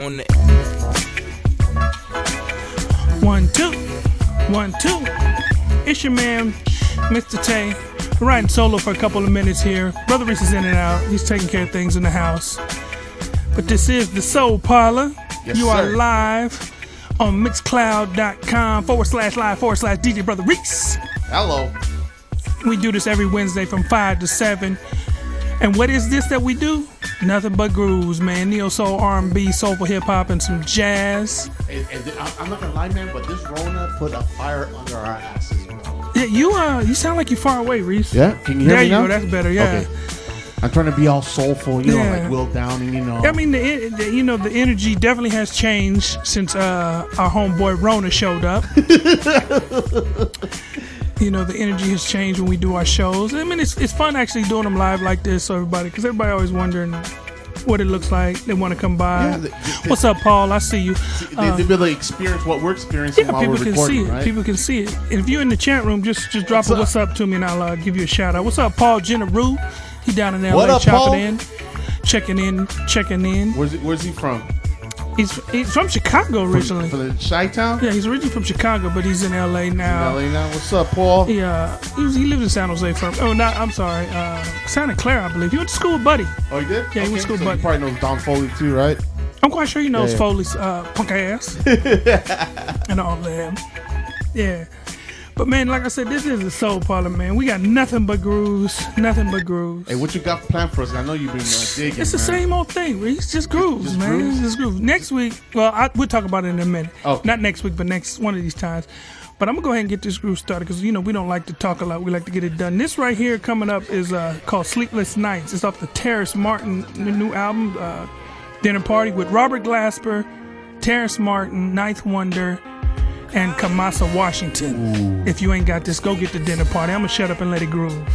on the. One, two, one, two. It's your man, Mr. Tay, We're riding solo for a couple of minutes here. Brotha Reese is in and out. He's taking care of things in the house. But this is the Soul Parlour. Yes, you are sir. live on mixcloud.com forward slash live forward slash DJ Brotha Reese. Hello. We do this every Wednesday from 5 to 7. And what is this that we do? Nothing but grooves, man. Neo soul, R&B, soulful hip hop, and some jazz. And, and th- I'm- I'm not gonna lie, man, but this Rona put a fire under our asses, bro. Yeah, you uh, you sound like you're far away, Reese. Yeah, can you hear there me you now? go. That's better. Yeah. Okay. I'm trying to be all soulful, you know, Yeah. like Will Downing, you know. I mean, the, the you know the energy definitely has changed since uh, our homeboy Rona showed up. you know, the energy has changed when we do our shows. I mean, it's it's fun actually doing them live like this, so everybody, because everybody always wondering what it looks like. They want to come by. Yeah, the- the- What's up, Paul? I see you. they, Uh, they really experience what we're experiencing yeah, people can see it. right? People can see it. And if you're in the chat room, just just drop What's a up? what's up to me, and I'll uh, give you a shout out. What's up, Paul Jenneru? He down in LA What up, chopping Paul? in, checking in, checking in. Where's he, where's he from? He's he's from Chicago originally. From the Chi Town? Yeah, he's originally from Chicago, but he's in LA now. LA now. What's up, Paul? He, uh, he, was, he lived in San Jose for. Oh, not. I'm sorry. Uh, Santa Clara, I believe. He went to school with Buddy. Oh, he did? Yeah, he went to school so buddy. He probably knows Don Foley too, right? I'm quite sure he knows Yeah. Foley's uh, punk ass and all of that. Yeah. But man, like I said, this is the soul parlour, man. We got nothing but grooves, nothing but grooves. Hey, what you got planned for us? I know you've been uh, digging. It's the man. same old thing, It's Just grooves, Just man. grooves? Just grooves. Next week, well, I, we'll talk about it in a minute. Okay. Not next week, but next one of these times. But I'm gonna go ahead and get this groove started because you know we don't like to talk a lot. We like to get it done. This right here coming up is uh, called "Sleepless Nights." It's off the Terrace Martin n- new album, uh, "Dinner Party" with Robert Glasper, Terrace Martin, 9th Wonder, and Kamasi Washington. If you ain't got this, go get the dinner party. I'm gonna shut up and let it groove.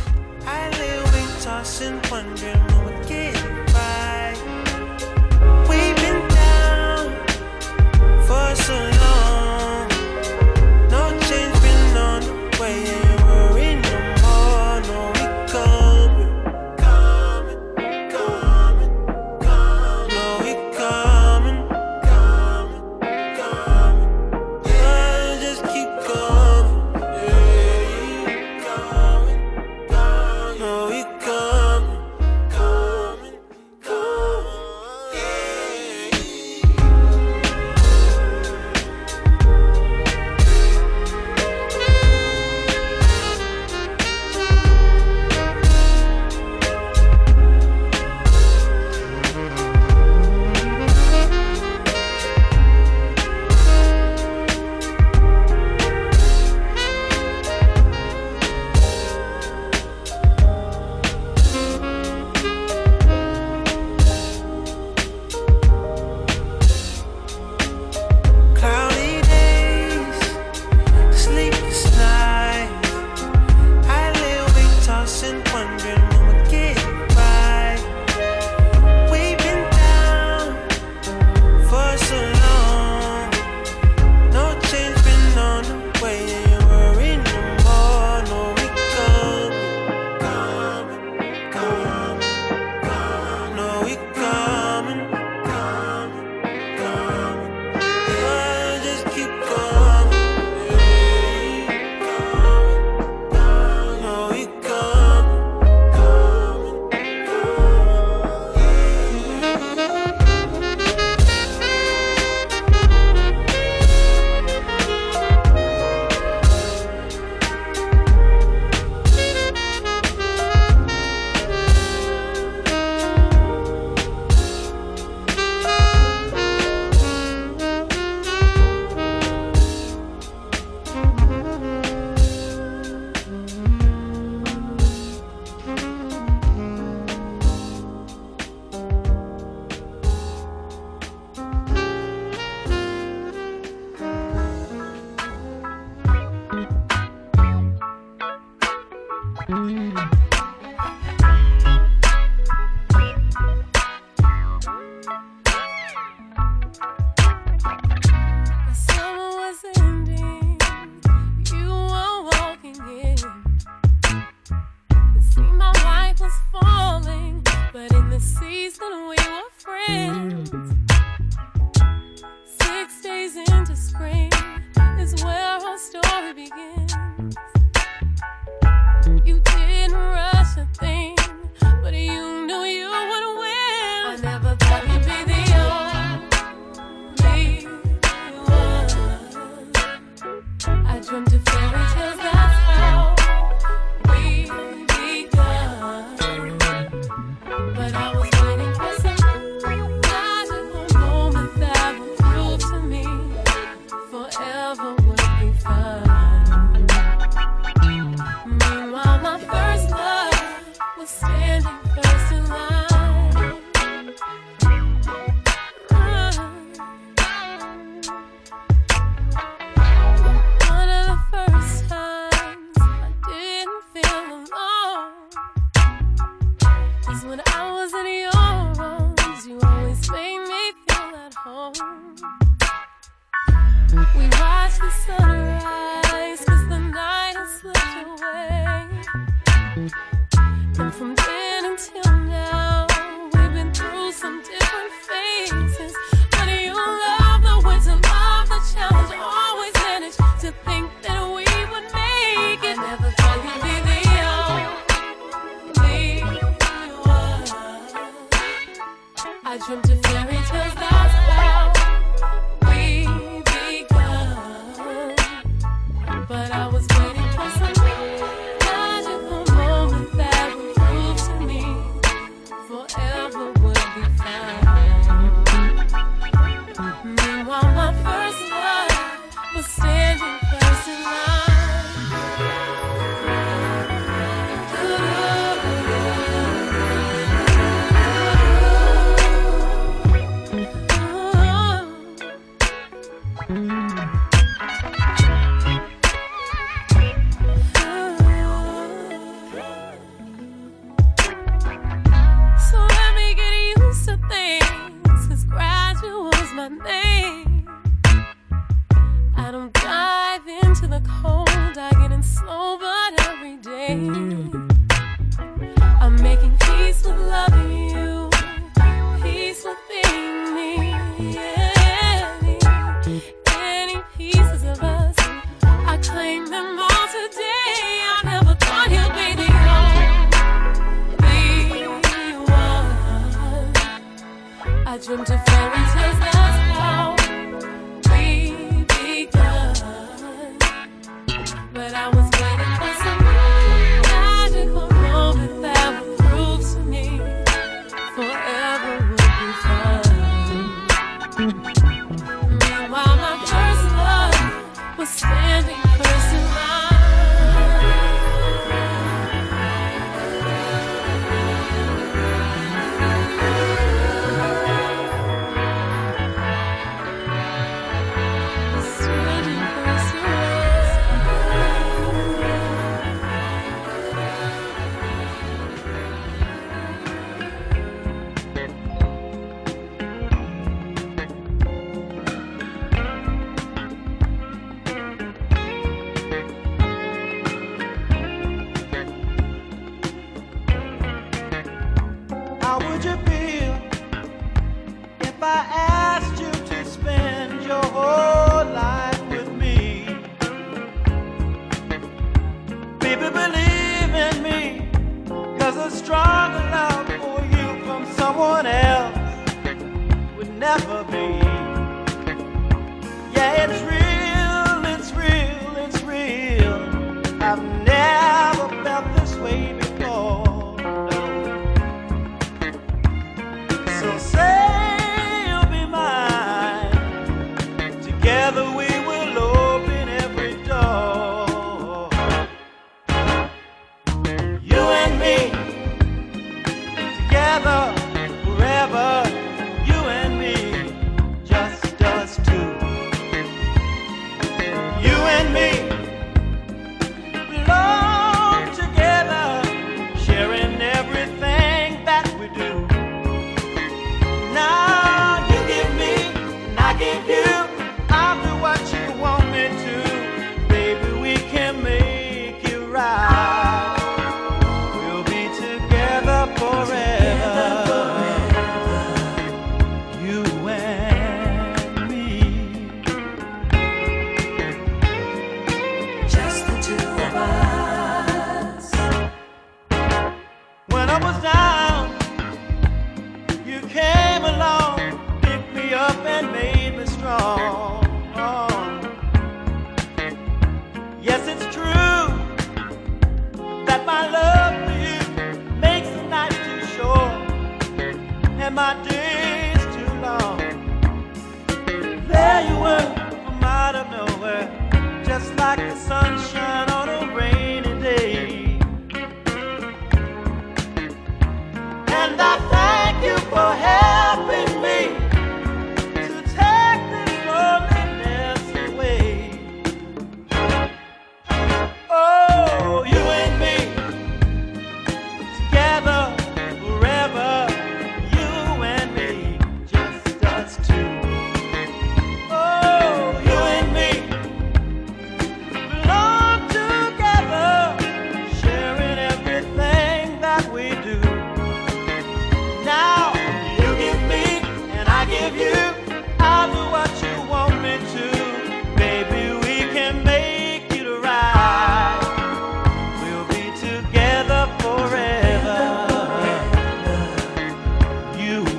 Dreamt of fairy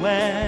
land.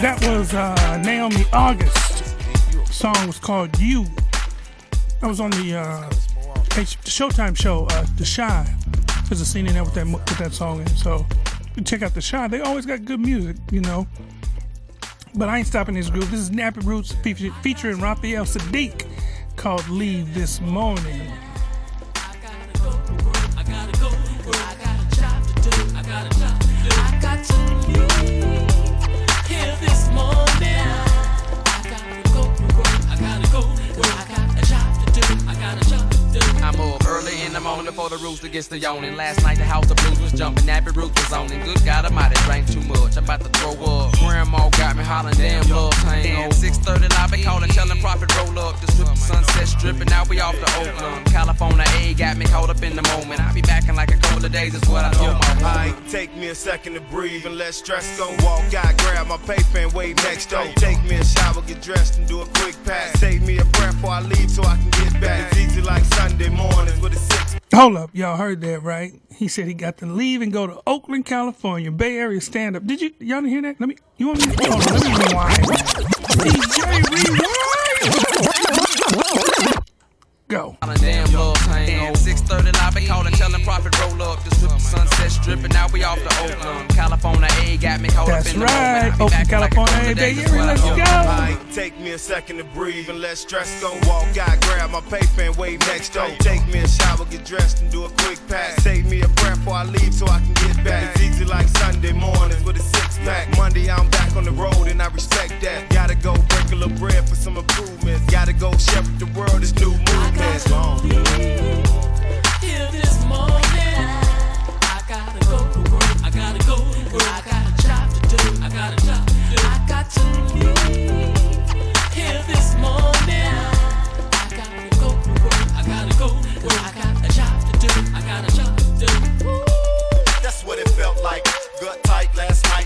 That was uh, Naomi August. Song was called You. That was on the, uh, Showtime show, uh, The Chi. There's a scene in there with that with that song in. So check out The Chi. They always got good music, you know. But I ain't stopping this group. This is Nappy Roots featuring Raphael Saadiq called Leave This Morning. The morning before the rooster gets to yawning. Last night the house of blues was jumping, nappy roots was zoning. Good God I might have drank too much. I'm about to throw up. Grandma got me hollering, damn love hang 6:30 lobby calling, telling profit roll up. The strip, sunset stripping, now we off to Oakland. California A got me caught up in the moment. I'll be back in like a couple of days. Is what I told my woman. Aight, take me a second to breathe and let stress go. Walk out, grab my paper and wait next door. Take me a shower, get dressed and do a quick pass. Save me a breath before I leave so I can get back. It's easy like Sunday mornings with a six. Hold up, y'all heard that right? He said he got to leave and go to Oakland, California, Bay Area stand up. Did you y'all hear that? Let me you want me to hold on, let me rewind. DJ rewind. Go. Damn love hang 6:30 lobby calling, telling profit roll up. The sunset stripping, now we off to Oakland. California A got me caught That's up in the right. moment. I'll be Oakland, back in like a California, couple of Bay days. Is Area, what I let's told go. my woman. Aight, take me a second to breathe and let stress go. Walk out, grab my paper and wait next door. Take me a shower, get dressed and do a quick pass. Save me a breath before I leave so I can get back. It's easy like Sunday mornings with a six pack. Monday I'm back on the road and I respect that. Gotta go break a little bread for some improvements. Gotta go shepherd the world, this new movement. I gotta go for work, I gotta go, where I got a job to do, I got a job, I got to hear this morning. I gotta go for work, I gotta go, where I go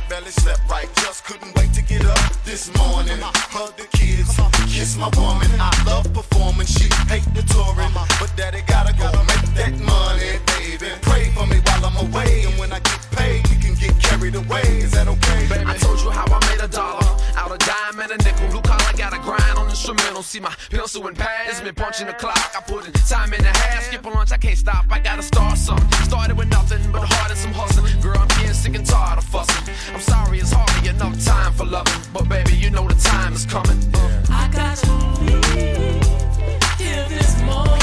barely slept right. Just couldn't wait to get up this morning. Hug the kids, kiss my woman. I love performing, she hate the touring. But daddy gotta go make that money, baby. Pray for me while I'm away. And when I get paid, get carried away. Is that okay, baby? I told you how I made a dollar out of dime and a nickel. Blue collar got a grind on instrumental. See my pencil and pads, been punching the clock. I put in time in the half, skip a lunch. I can't stop. I gotta start something. Started with nothing but heart and some hustling. Girl, I'm getting sick and tired of fussing. I'm sorry, it's hardly enough time for loving, but baby, you know the time is coming. I got to leave here this morning.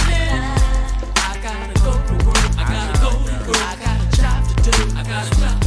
I gotta go to work. I gotta go to work. I got a job to do. I got a job to do. I got to leave here this morning. I gotta go to work. I gotta go to work. I got a job to do. I got a job to do. One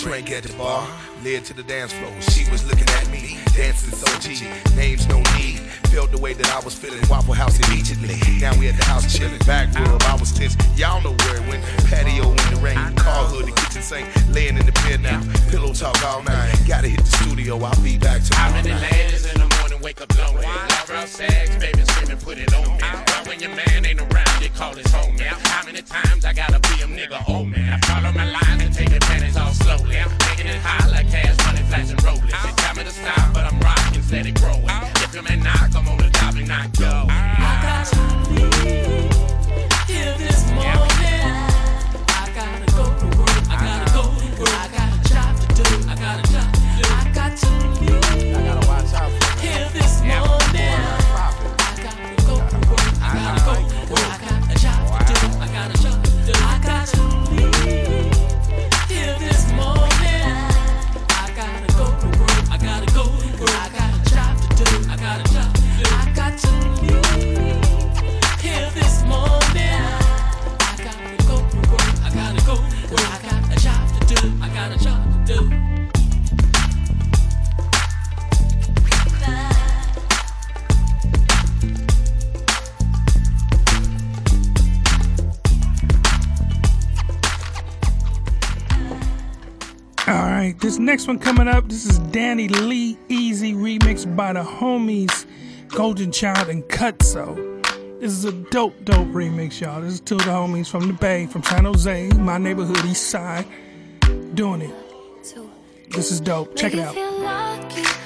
drink at the bar led to the dance floor. She was looking at me, dancing so G. Names no need. Felt the way that I was feeling. Waffle House immediately. Now we at the house chilling. Back room, I was tense. Y'all know where it went. Patio in the rain. Car hood, the kitchen sink. Laying in the bed now. Pillow talk all night. Gotta hit the studio. I'll be back tomorrow How many ladies in the morning wake up lonely? Love real sex, baby, screaming, put it on me. But when your man ain't around, you call his now. How many times I gotta be a nigga, oh man? I follow my line and take the panties off slowly. Making it high like cash money, flashing rolling. They tell me to stop, but I'm rocking, let it grow. If your man knock, I'm on the top and not go. I got to next one coming up. This is Danny Lee Easy remix by the homies Golden Child and Cutso. This is a dope, dope remix, y'all. This is two of the homies from the Bay, from San Jose, my neighborhood, East Side, doing it. This is dope. Check it out.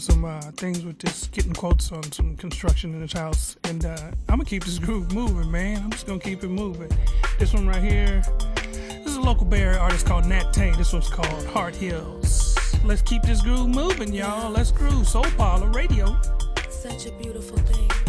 Doing some uh, things with this, getting quotes on some construction in this house. And uh, I'm gonna keep this groove moving, man. I'm just gonna keep it moving. This one right here, this is a local Bay Area artist called Nat Tay. This one's called Heart Hills. Let's keep this groove moving, y'all. Let's groove. Soul Parlour Radio. Such a beautiful thing.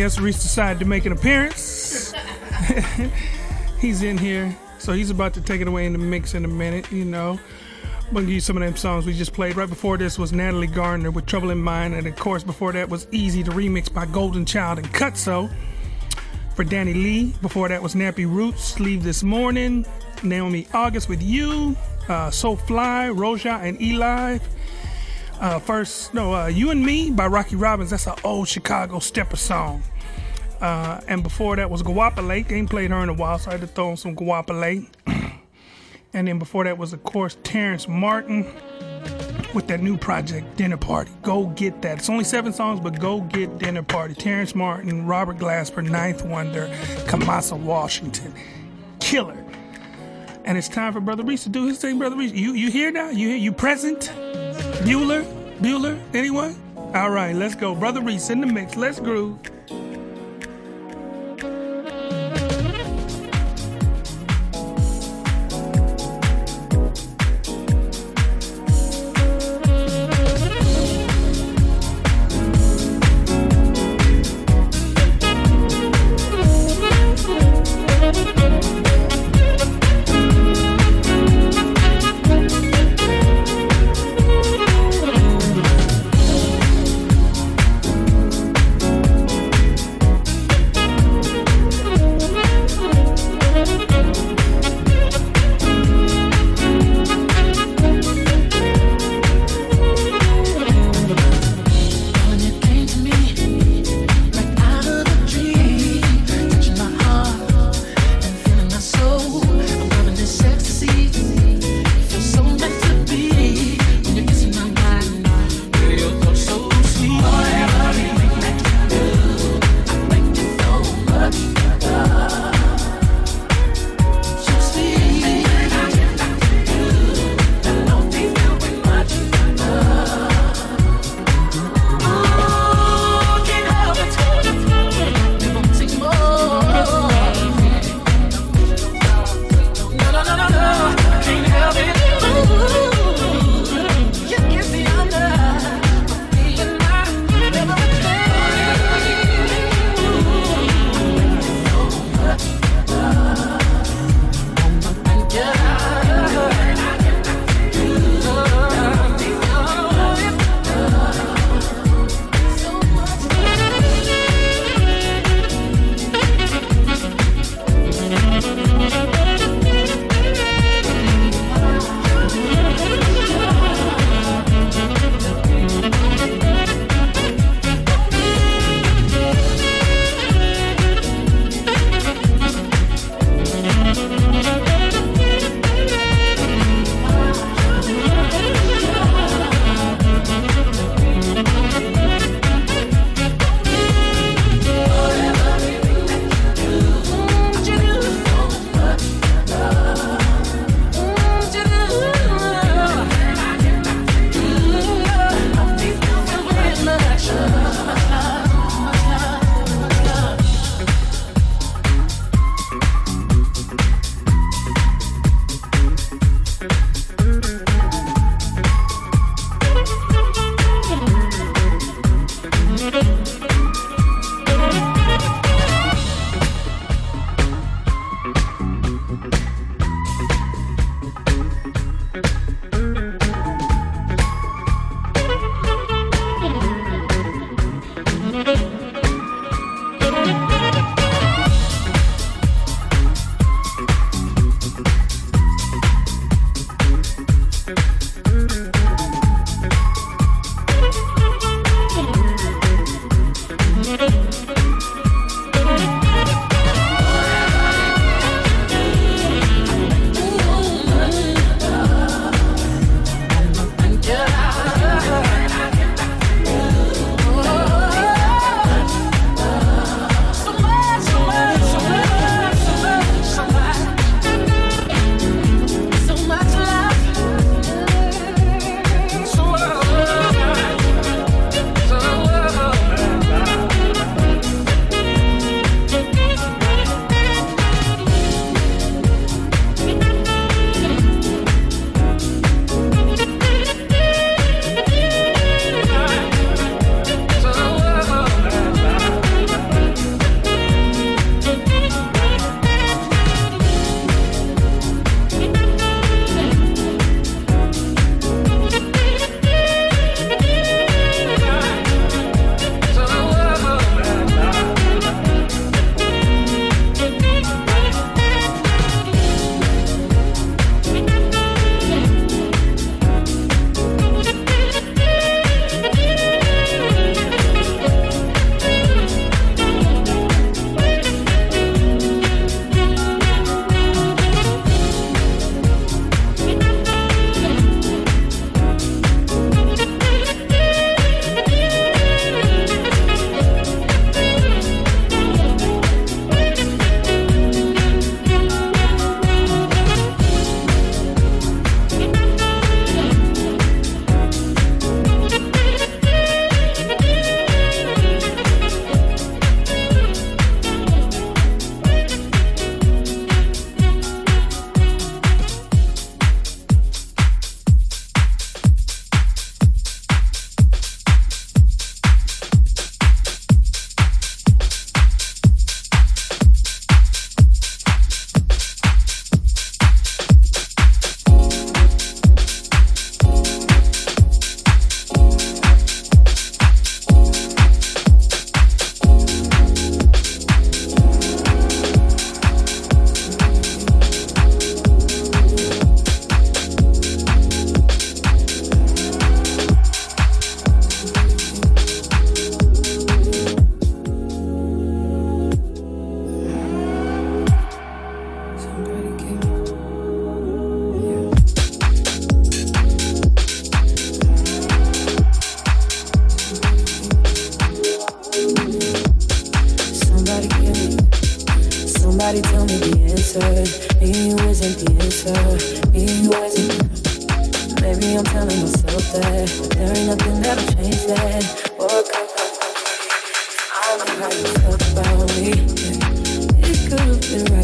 Guess Reese decided to make an appearance. he's in here, so he's about to take it away in the mix in a minute, you know. I'm gonna give you some of them songs we just played. Right before this was Natalie Gardner with Trouble in Mind, and of course before that was Easy, the remix by Golden Child and Cutso for Danny Lee. Before that was Nappy Roots, Leave This Morning, Naomi August with You, uh, So Fly, Roja and Eli. Uh, first, no, uh, You and Me by Rockie Robbins. That's an old Chicago stepper song. Uh, and before that was Goapele. Ain't played her in a while, so I had to throw in some Goapele. and then before that was, of course, Terrace Martin with that new project, Dinner Party. Go get that. It's only seven songs, but go get Dinner Party. Terrace Martin, Robert Glasper, 9th Wonder, Kamasi Washington. Killer. And it's time for Brotha Reese to do his thing, Brotha Reese. You you here now? You? You present? Bueller? Bueller? Anyone? All right, let's go. Brotha Reese in the mix. Let's groove.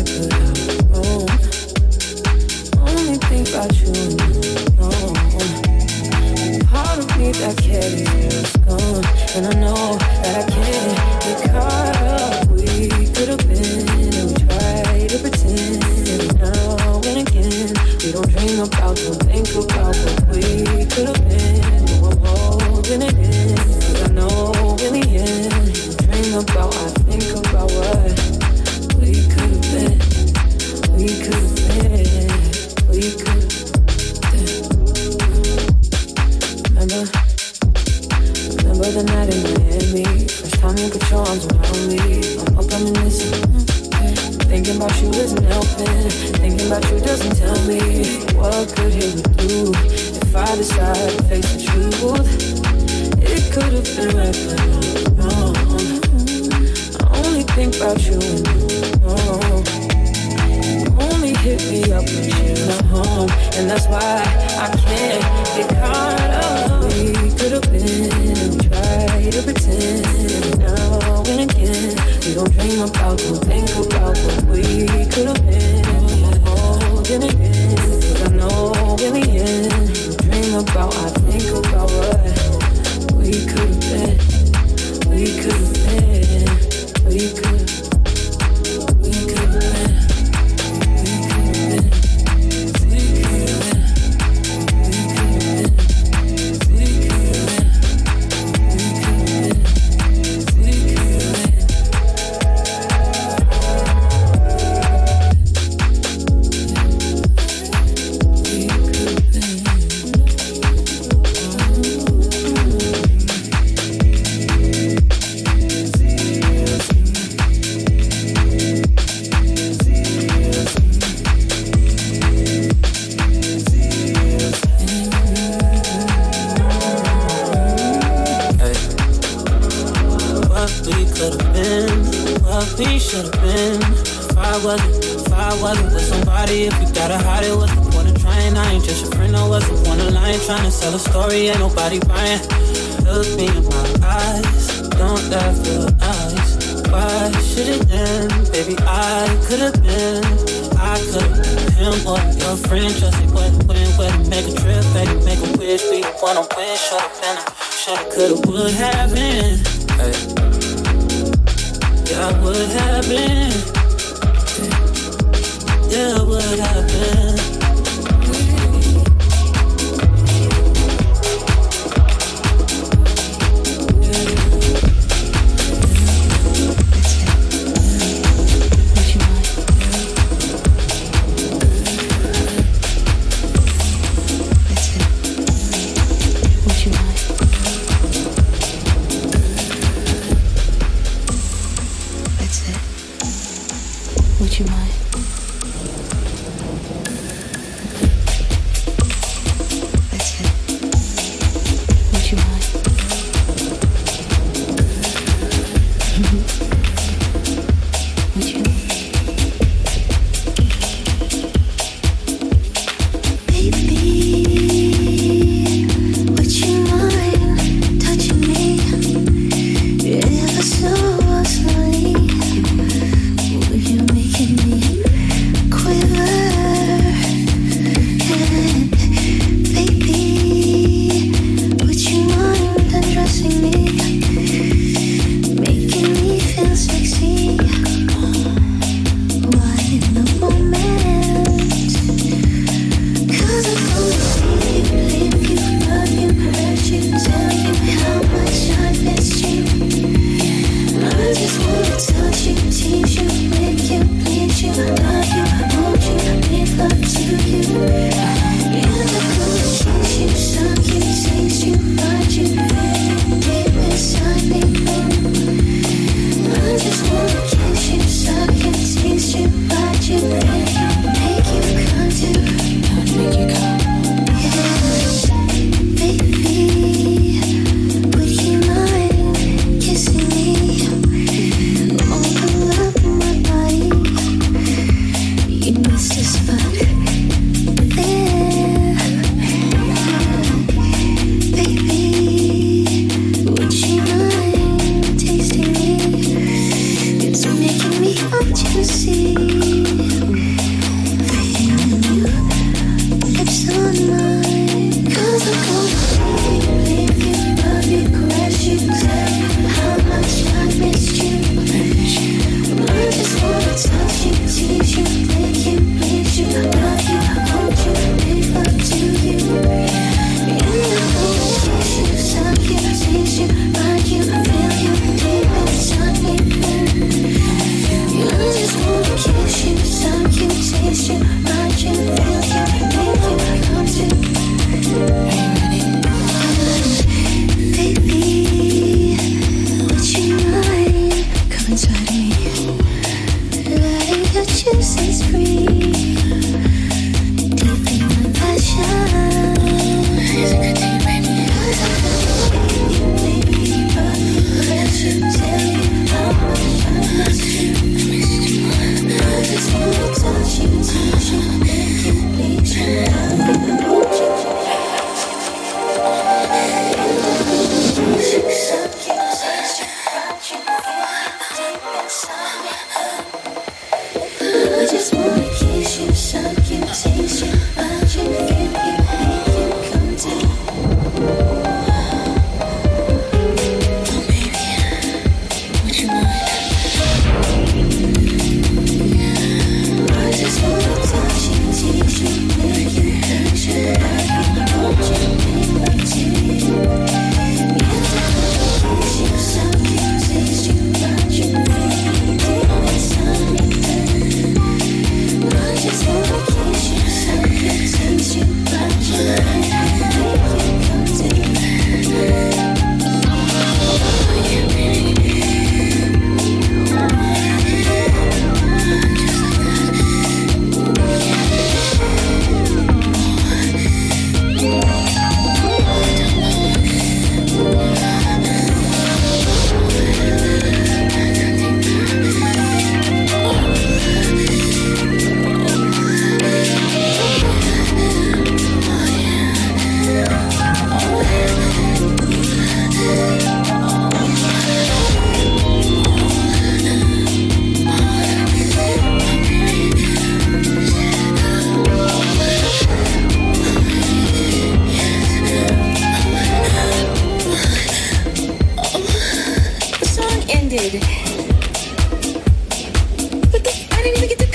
could Baby, we can do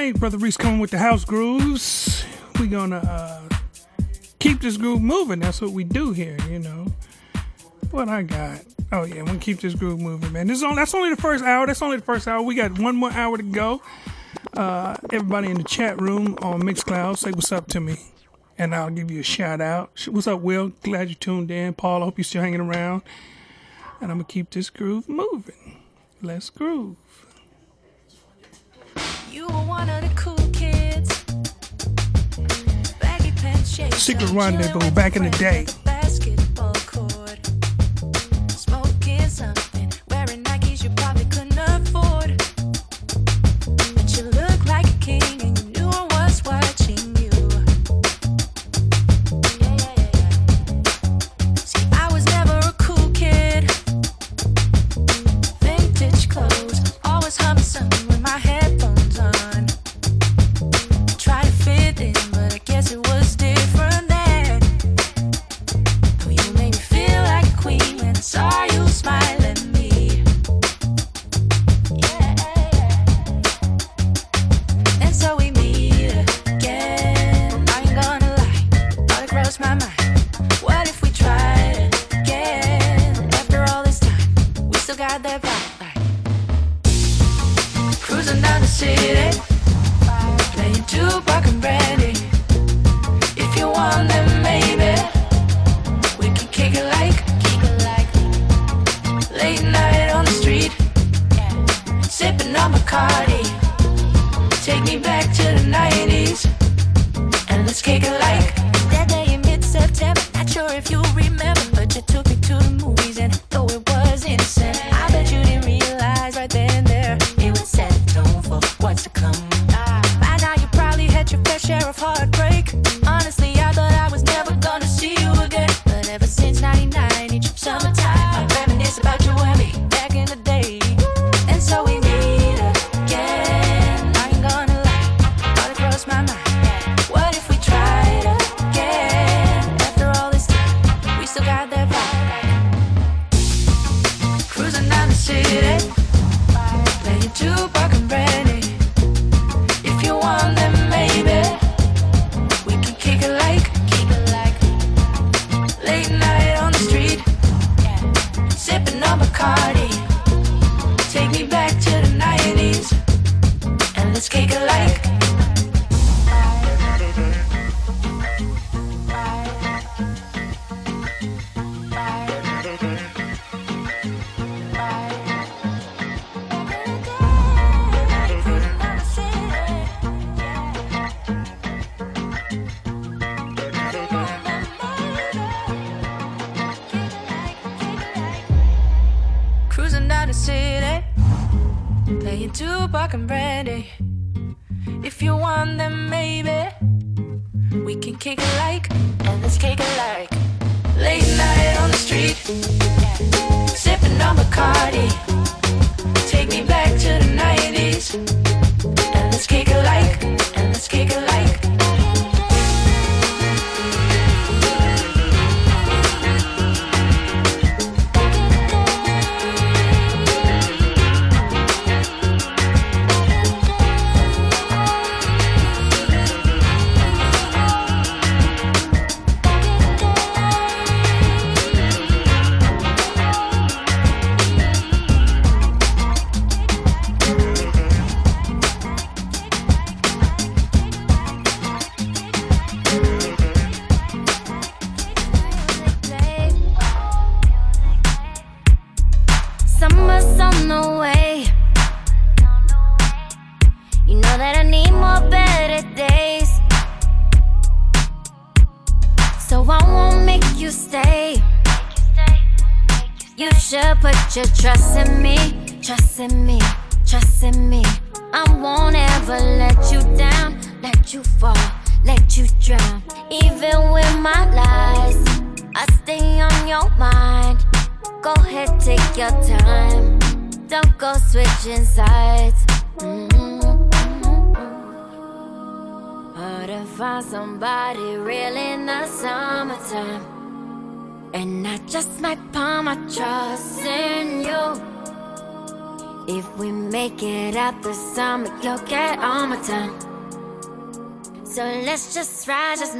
right, Brotha Reese coming with the house grooves. We're gonna uh, keep this groove moving. That's what we do here, you know. What I got. Oh yeah, we keep this groove moving, man. This is only, that's only the first hour. That's only the first hour. We got one more hour to go. Uh, everybody in the chat room on Mixcloud, say what's up to me, and I'll give you a shout out. What's up, Will? Glad you tuned in, Paul. I hope you're still hanging around. And I'm gonna keep this groove moving. Let's groove. Secret Rendezvous back in the day. The summer, you'll get all my time. So let's just ride, just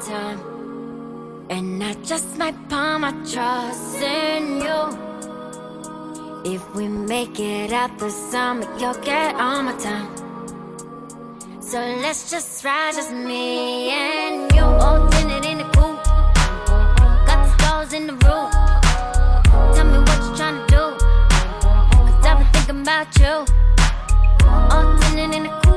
summertime. And I just might put my trust in you. If we make it out the summer, you'll get all my time. So let's just ride, just me and you. All tinted in the coupe. Got the stars in the roof. Tell me what you tryna do. Cause I've been thinking about you. All tinted in the coupe.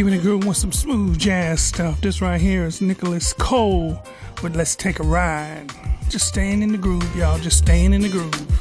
Even a girl with some smooth jazz stuff. This right here is Nicholas Cole with Let's Take a Ride. Just staying in the groove, y'all. Just staying in the groove.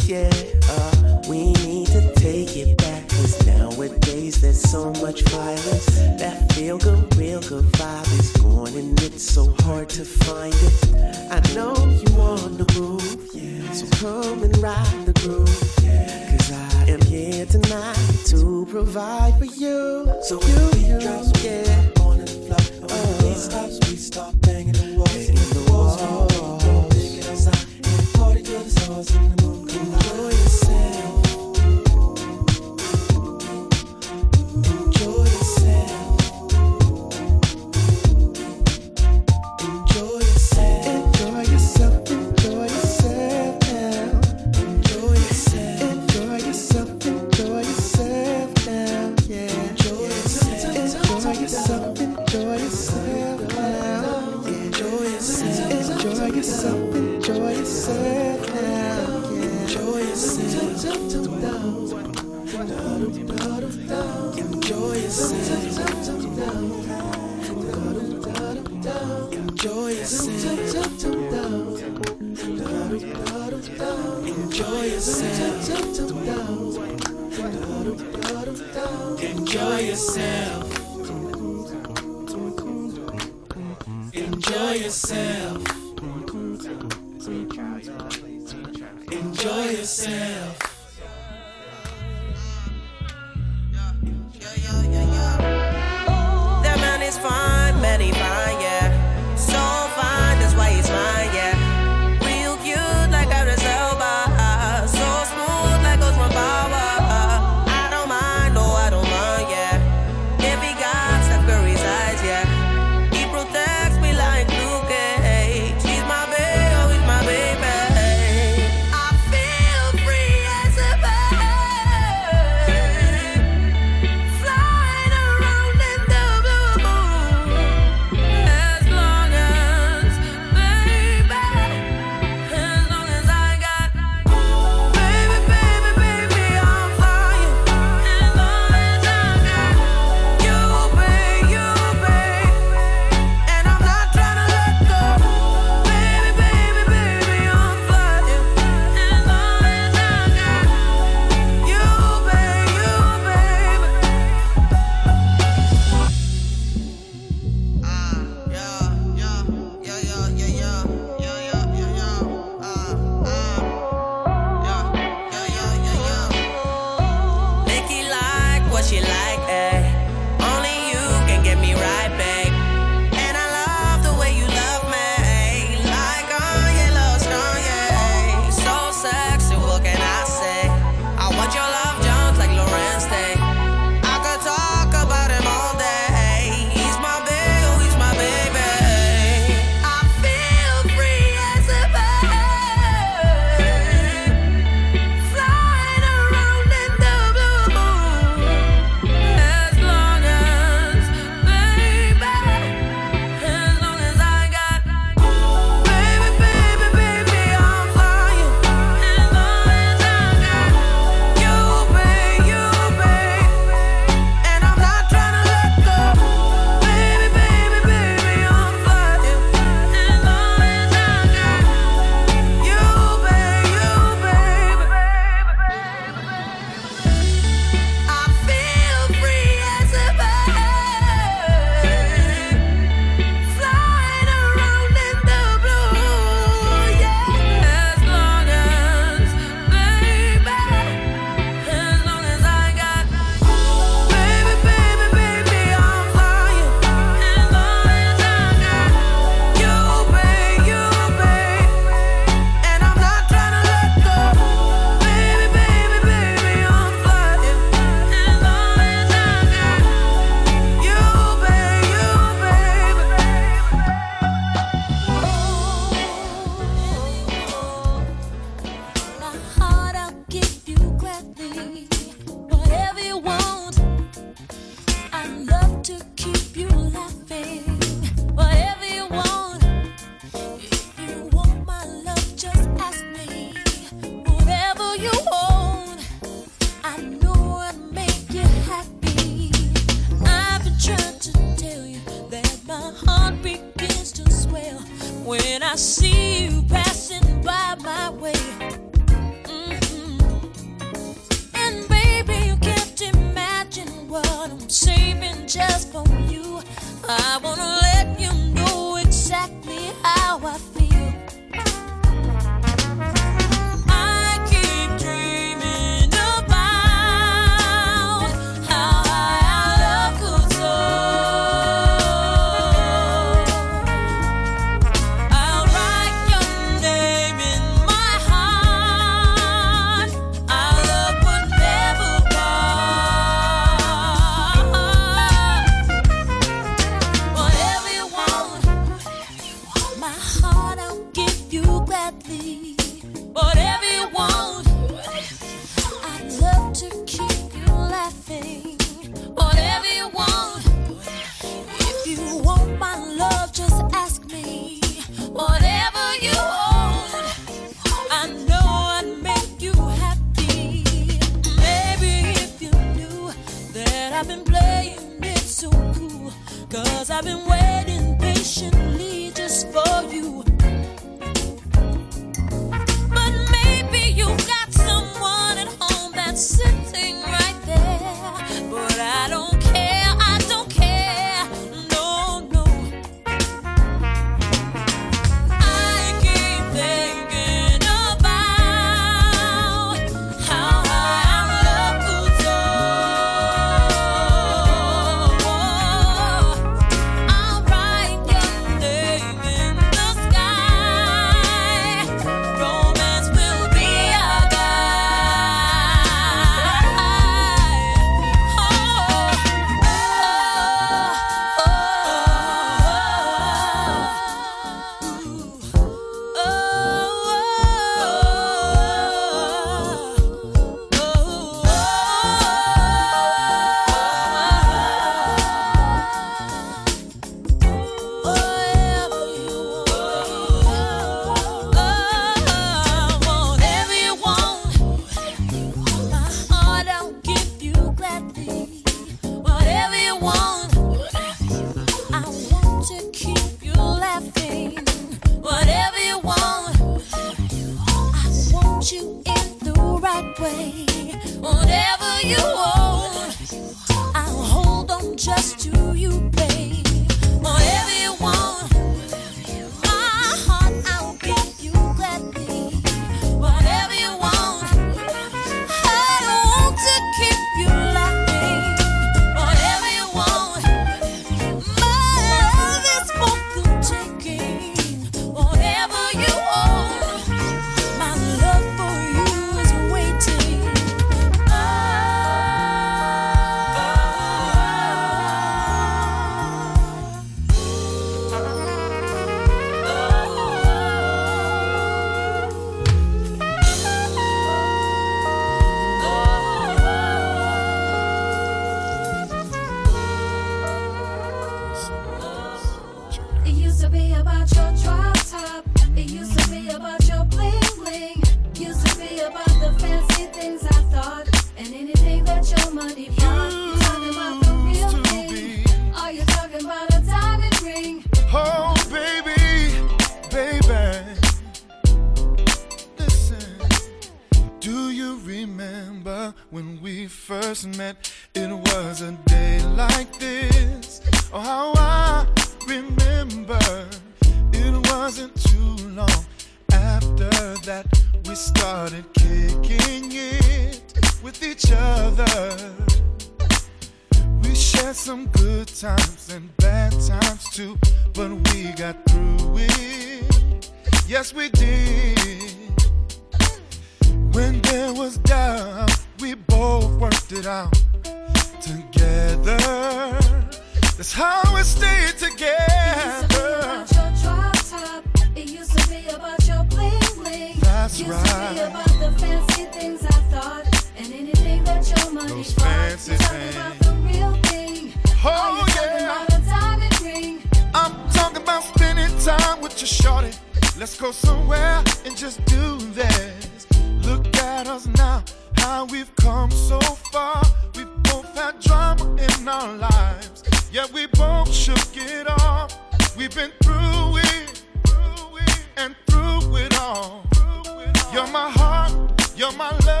Yeah, we both shook it off. We've been through it, through it and through it all. Through it all. You're my heart, you're my love.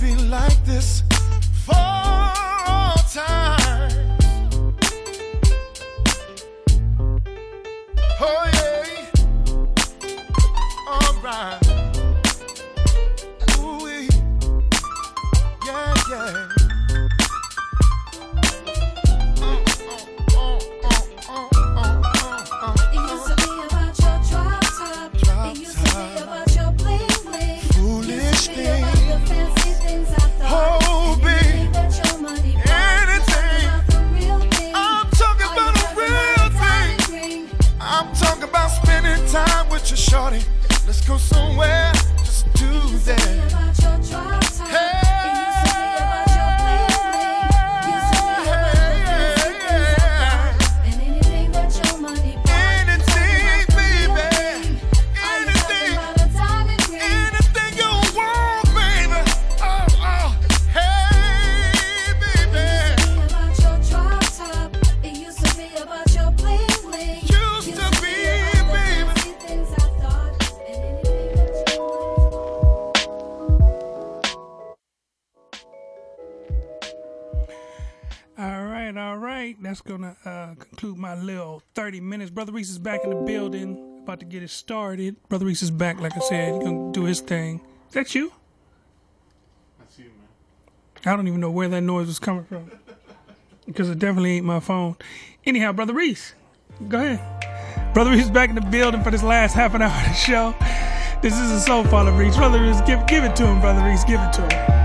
Be like this 30 minutes. Brotha Reese is back in the building, about to get it started. Brotha Reese is back, like I said, he's gonna do his thing. Is that you? That's you, man. I don't even know where that noise was coming from. Because it definitely ain't my phone. Anyhow, Brotha Reese, go ahead. Brotha Reese is back in the building for this last half an hour of the show. This is a soul father Reese. Brotha Reese, give, give it to him, Brotha Reese, give it to him.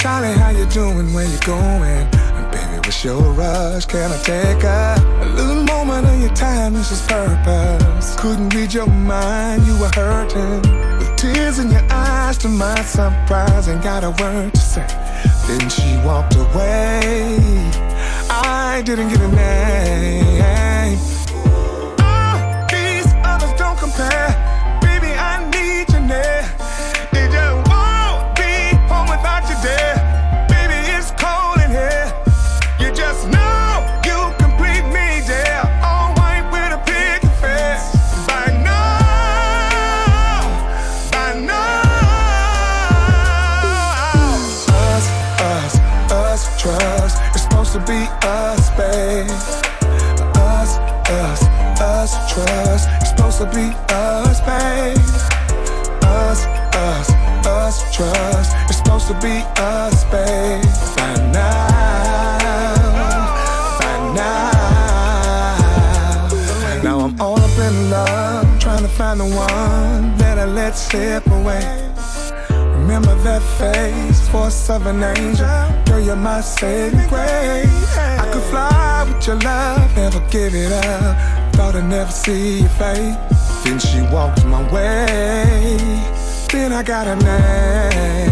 Charlie, how you doing? Where you going? And baby, what's your rush? Can I take a, a little moment of your time? This is purpose. Couldn't read your mind, you were hurting. With tears in your eyes, to my surprise, ain't got a word to say. Then she walked away. I didn't get a name. To be us, babe. Us, us, us, trust. It's supposed to be us, babe. By now, by now. Now I'm all up in love, trying to find the one that I let slip away. Remember that face, force of an angel. Girl, you're my saving grace. I could fly with your love, never give it up. Thought I'd never see your face. Then she walked my way. Then I got a name.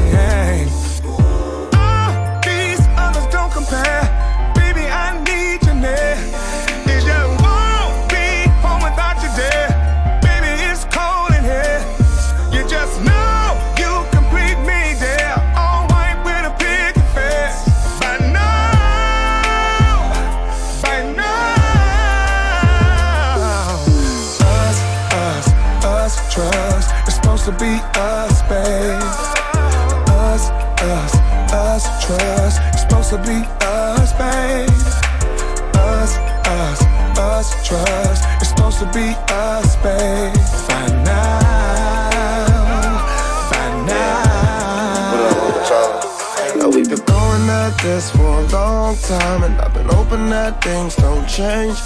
Time, and I've been hoping that things don't change.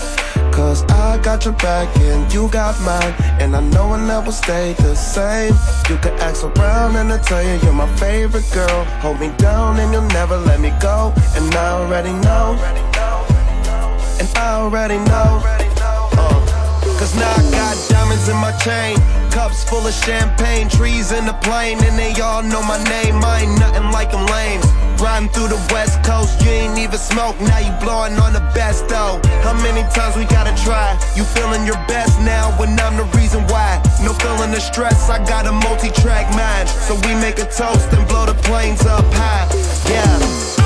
Cause I got your back and you got mine, and I know it never stay the same. You can ask around and they'll tell you you're my favorite girl. Hold me down and you'll never let me go, and I already know. And I already know. Uh, Cause now I got diamonds in my chain. Cups full of champagne, trees in the plane, and they all know my name. I ain't nothing like them lames. Riding through the west coast, you ain't even smoke, now you blowing on the best though. How many times we gotta try? You feeling your best now when I'm the reason why. No feeling the stress, I got a multi track mind. So we make a toast and blow the planes up high. Yeah.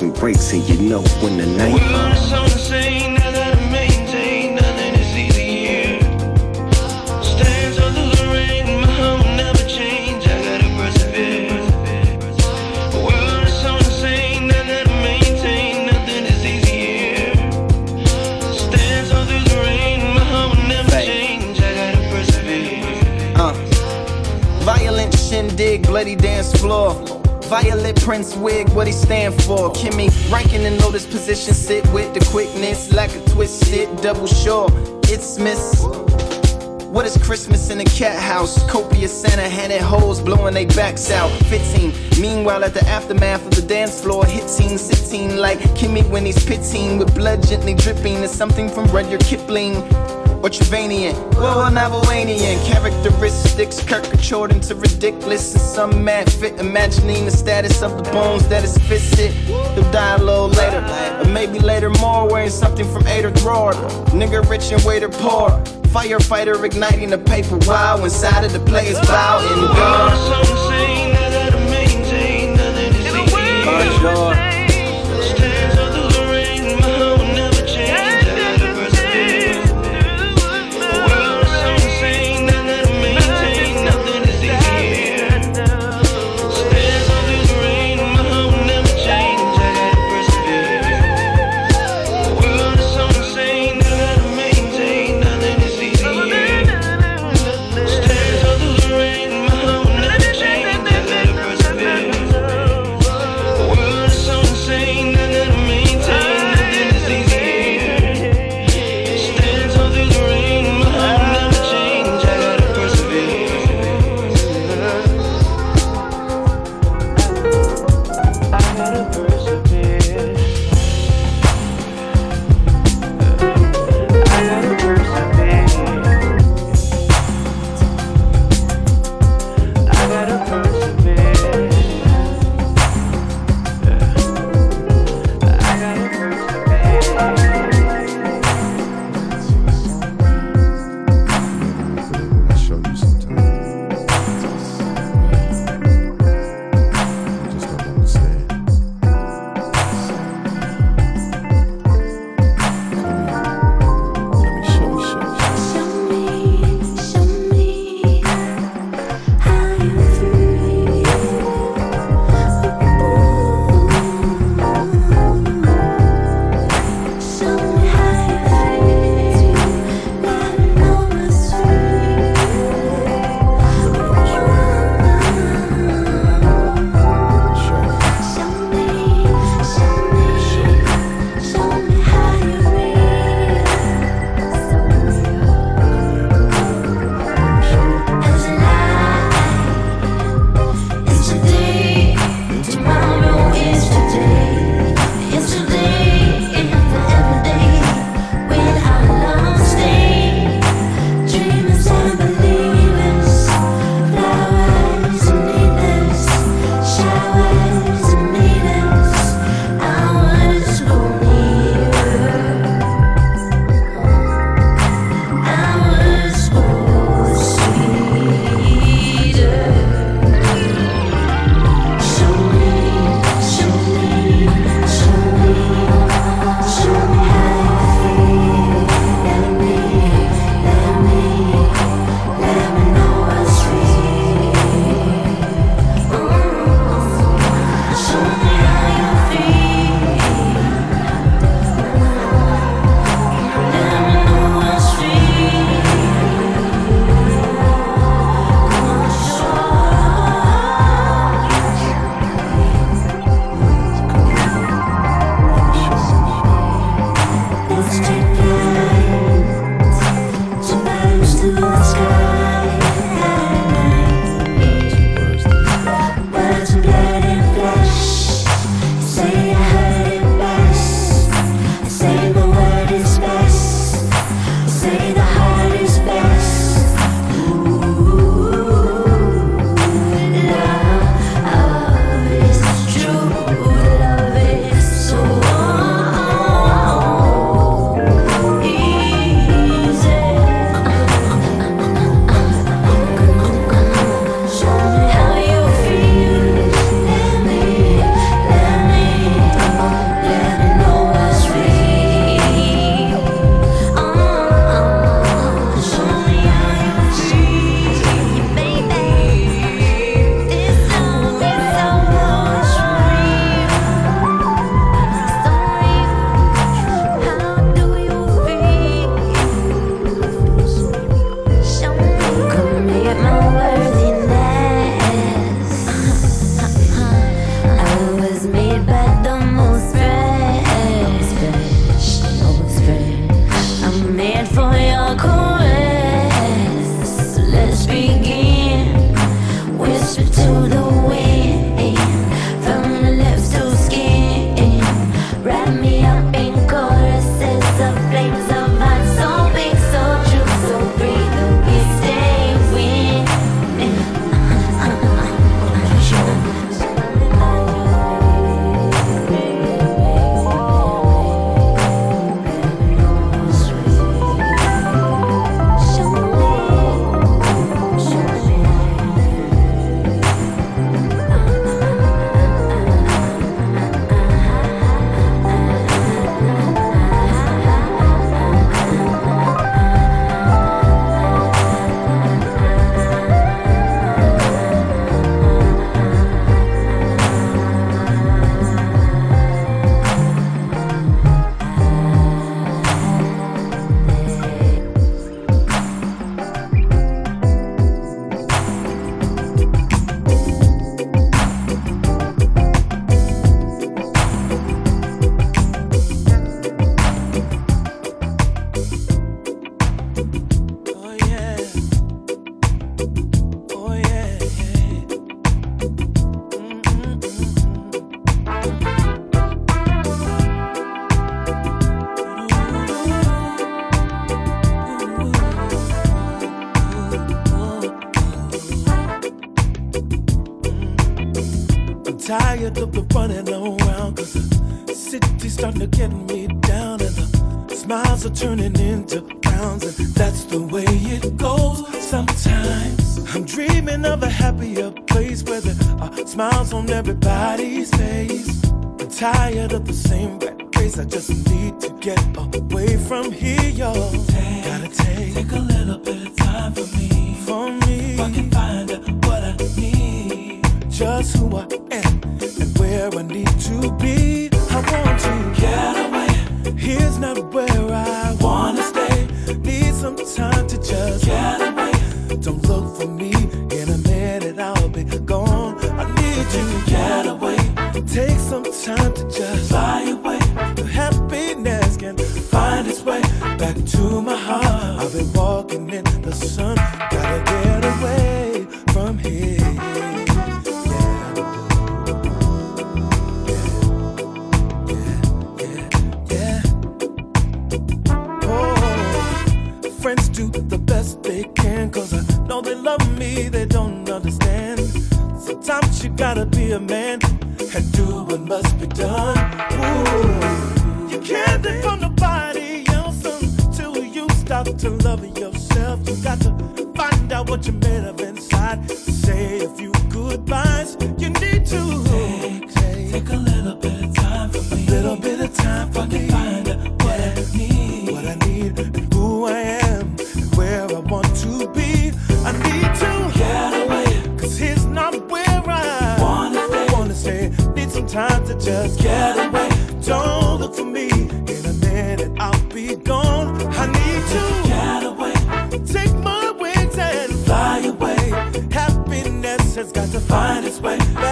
some great witness like a twisted double shore. It's miss. What is Christmas in a cat house? Copious Santa handed holes blowing they backs out. 15. Meanwhile, at the aftermath of the dance floor, hitting, sitting like Kimmy when he's pitting with blood gently dripping. It's something from Rudyard Kipling or Trevanian. Well, a Novelanian. Characteristics caricatured into ridiculous. And some mad fit imagining the status of the bones that is fisted. They'll die a little later. Or maybe later more wearing something from Ada drawer. Nigga rich and waiter poor. Firefighter igniting the paper wow inside of the player's bow and. Oh. to stop to love yourself. You got to find out what you're made of inside. Say a few goodbyes. You need to take, take, take a little bit of time for me. A little bit of time for me. way.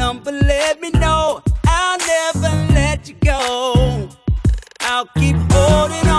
number, let me know. I'll never let you go. I'll keep holding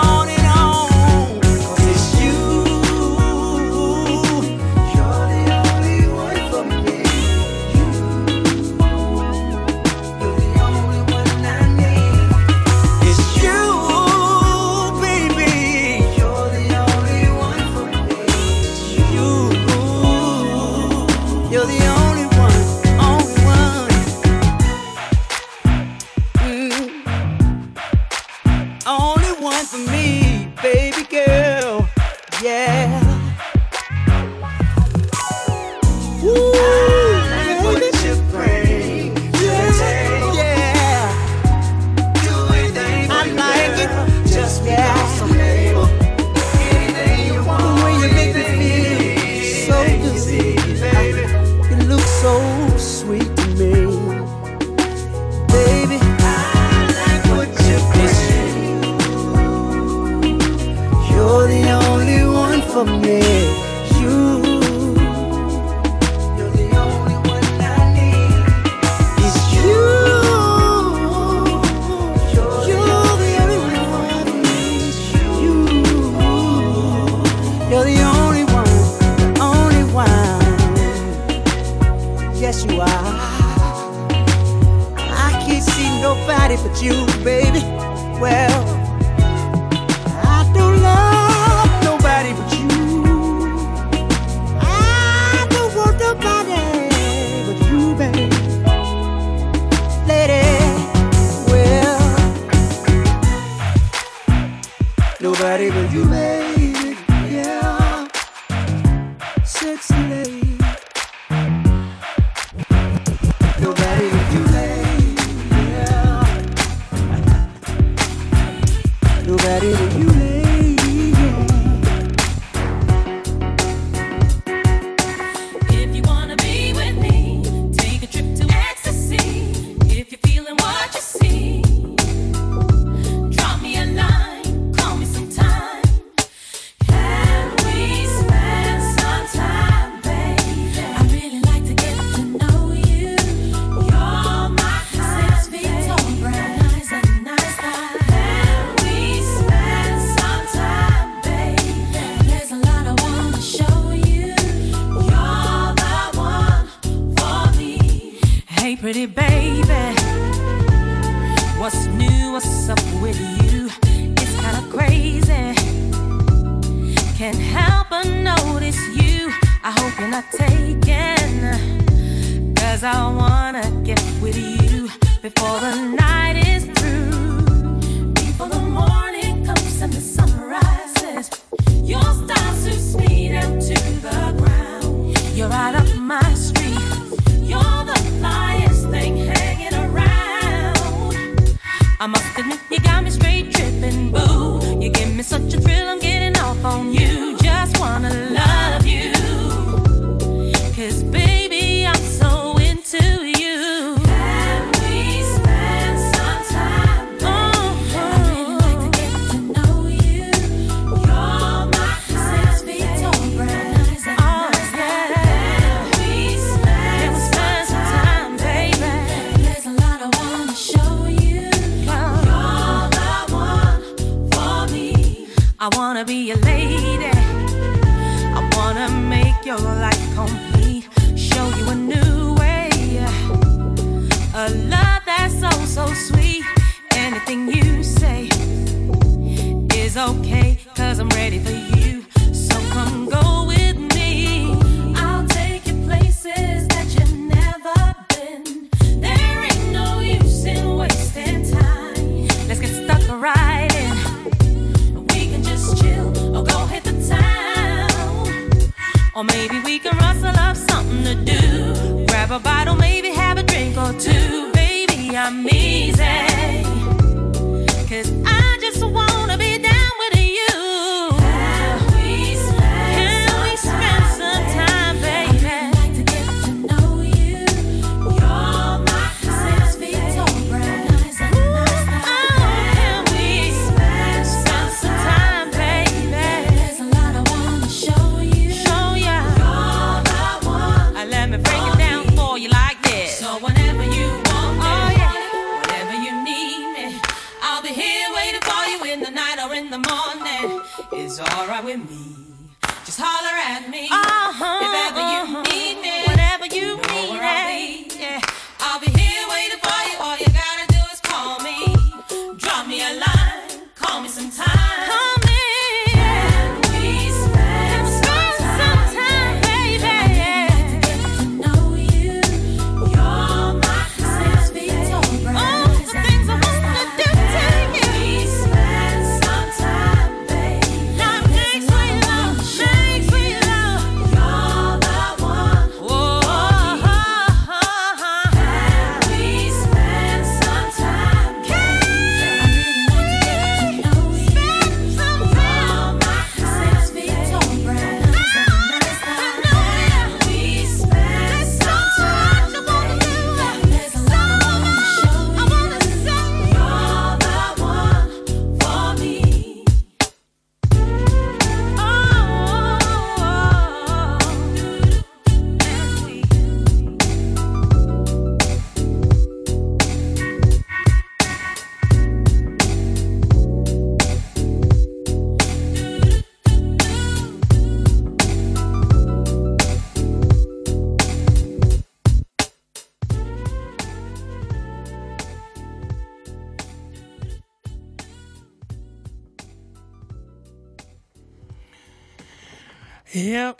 I wanna be a lady. I wanna make your life complete. Show you a new way. A love that's so, so sweet. Anything you say is okay, cause I'm ready for you. Or maybe we can rustle up something to do. Grab a bottle, maybe have a drink or two. Baby, I mean.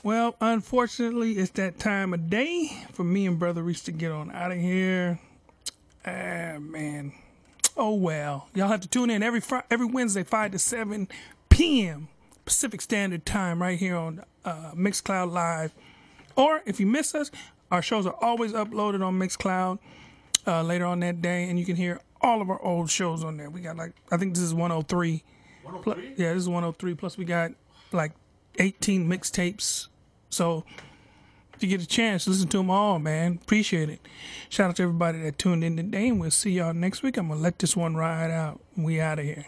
Well, unfortunately, it's that time of day for me and Brotha Reese to get on out of here. Ah, man. Oh, well. Y'all have to tune in every every Wednesday, 5 to 7 p.m. Pacific Standard Time right here on uh, Mixcloud Live. Or if you miss us, our shows are always uploaded on Mixcloud uh, later on that day, and you can hear all of our old shows on there. We got like, I think this is 103. 103? yeah, this is 103. Plus, we got like 18 mixtapes. So if you get a chance, listen to them all, man. Appreciate it. Shout out to everybody that tuned in today, and we'll see y'all next week. I'm going to let this one ride out. We out of here.